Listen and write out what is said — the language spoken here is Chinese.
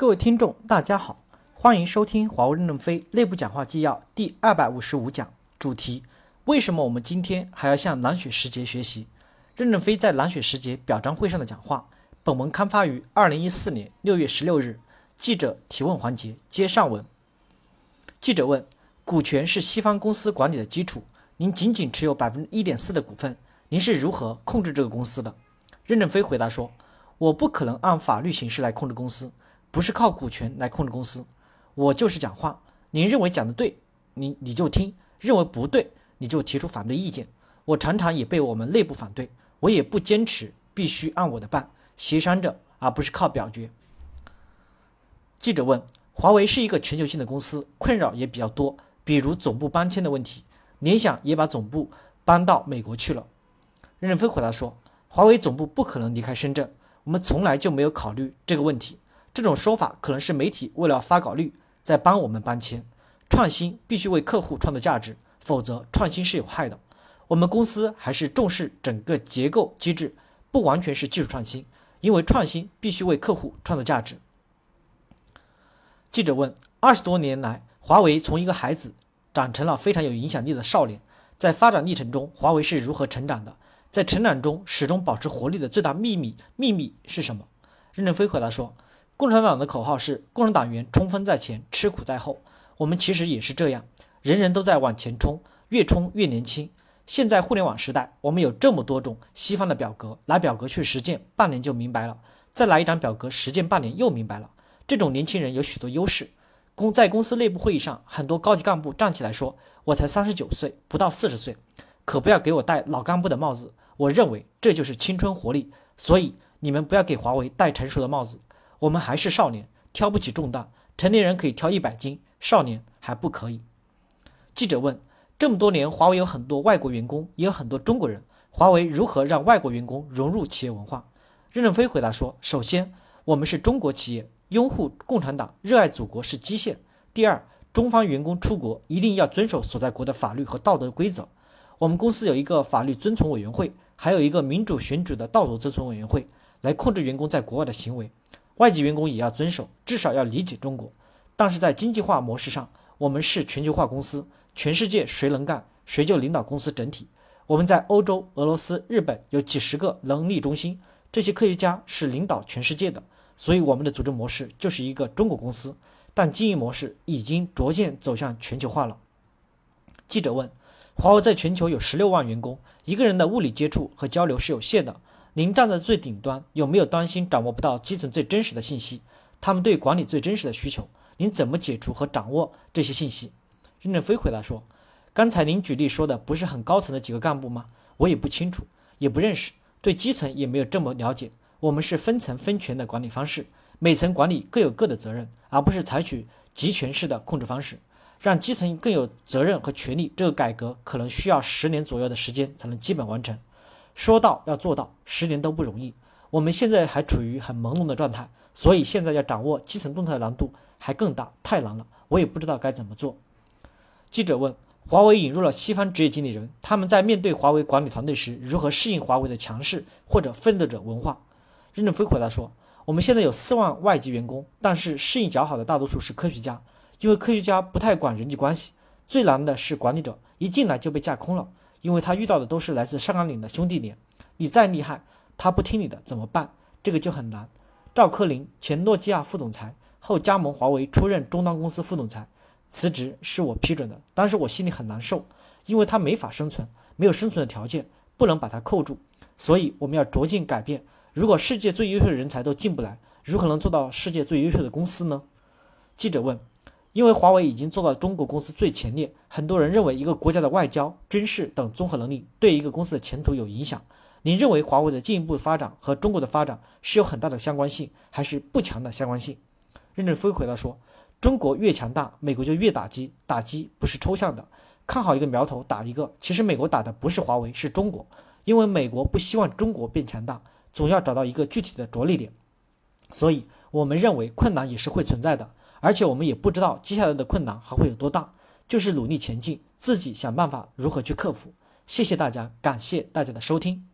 各位听众，大家好，欢迎收听华为任正非内部讲话纪要第二百五十五讲，主题：为什么我们今天还要向蓝雪时节学习？任正非在蓝雪时节表彰会上的讲话。本文刊发于二零一四年六月十六日。记者提问环节接上文。记者问：股权是西方公司管理的基础，您仅仅持有百分之一点四的股份，您是如何控制这个公司的？任正非回答说：我不可能按法律形式来控制公司。不是靠股权来控制公司，我就是讲话。您认为讲的对，你你就听；认为不对，你就提出反对意见。我常常也被我们内部反对，我也不坚持必须按我的办，协商着，而不是靠表决。记者问：华为是一个全球性的公司，困扰也比较多，比如总部搬迁的问题。联想也把总部搬到美国去了。任正非回答说：华为总部不可能离开深圳，我们从来就没有考虑这个问题。这种说法可能是媒体为了发稿率在帮我们搬迁。创新必须为客户创造价值，否则创新是有害的。我们公司还是重视整个结构机制，不完全是技术创新，因为创新必须为客户创造价值。记者问：二十多年来，华为从一个孩子长成了非常有影响力的少年，在发展历程中，华为是如何成长的？在成长中始终保持活力的最大秘密秘密是什么？任正非回答说。共产党的口号是“共产党员冲锋在前，吃苦在后”。我们其实也是这样，人人都在往前冲，越冲越年轻。现在互联网时代，我们有这么多种西方的表格，拿表格去实践，半年就明白了；再拿一张表格实践半年又明白了。这种年轻人有许多优势。公在公司内部会议上，很多高级干部站起来说：“我才三十九岁，不到四十岁，可不要给我戴老干部的帽子。”我认为这就是青春活力。所以你们不要给华为戴成熟的帽子。我们还是少年，挑不起重担。成年人可以挑一百斤，少年还不可以。记者问：这么多年，华为有很多外国员工，也有很多中国人，华为如何让外国员工融入企业文化？任正非回答说：首先，我们是中国企业，拥护共产党，热爱祖国是基线。第二，中方员工出国一定要遵守所在国的法律和道德规则。我们公司有一个法律遵从委员会，还有一个民主选举的道德遵从委员会，来控制员工在国外的行为。外籍员工也要遵守，至少要理解中国。但是在经济化模式上，我们是全球化公司，全世界谁能干，谁就领导公司整体。我们在欧洲、俄罗斯、日本有几十个能力中心，这些科学家是领导全世界的。所以我们的组织模式就是一个中国公司，但经营模式已经逐渐走向全球化了。记者问：华为在全球有十六万员工，一个人的物理接触和交流是有限的。您站在最顶端，有没有担心掌握不到基层最真实的信息？他们对管理最真实的需求，您怎么解除和掌握这些信息？任正非回答说：“刚才您举例说的不是很高层的几个干部吗？我也不清楚，也不认识，对基层也没有这么了解。我们是分层分权的管理方式，每层管理各有各的责任，而不是采取集权式的控制方式，让基层更有责任和权利。这个改革可能需要十年左右的时间才能基本完成。”说到要做到，十年都不容易。我们现在还处于很朦胧的状态，所以现在要掌握基层动态的难度还更大，太难了。我也不知道该怎么做。记者问：华为引入了西方职业经理人，他们在面对华为管理团队时，如何适应华为的强势或者奋斗者文化？任正非回答说：我们现在有四万外籍员工，但是适应较好的大多数是科学家，因为科学家不太管人际关系。最难的是管理者，一进来就被架空了。因为他遇到的都是来自上甘岭的兄弟连，你再厉害，他不听你的怎么办？这个就很难。赵科林，前诺基亚副总裁，后加盟华为，出任中端公司副总裁，辞职是我批准的。当时我心里很难受，因为他没法生存，没有生存的条件，不能把他扣住。所以我们要着劲改变。如果世界最优秀的人才都进不来，如何能做到世界最优秀的公司呢？记者问。因为华为已经做到中国公司最前列，很多人认为一个国家的外交、军事等综合能力对一个公司的前途有影响。您认为华为的进一步发展和中国的发展是有很大的相关性，还是不强的相关性？任正非回答说：“中国越强大，美国就越打击，打击不是抽象的，看好一个苗头打一个。其实美国打的不是华为，是中国，因为美国不希望中国变强大，总要找到一个具体的着力点。所以，我们认为困难也是会存在的。”而且我们也不知道接下来的困难还会有多大，就是努力前进，自己想办法如何去克服。谢谢大家，感谢大家的收听。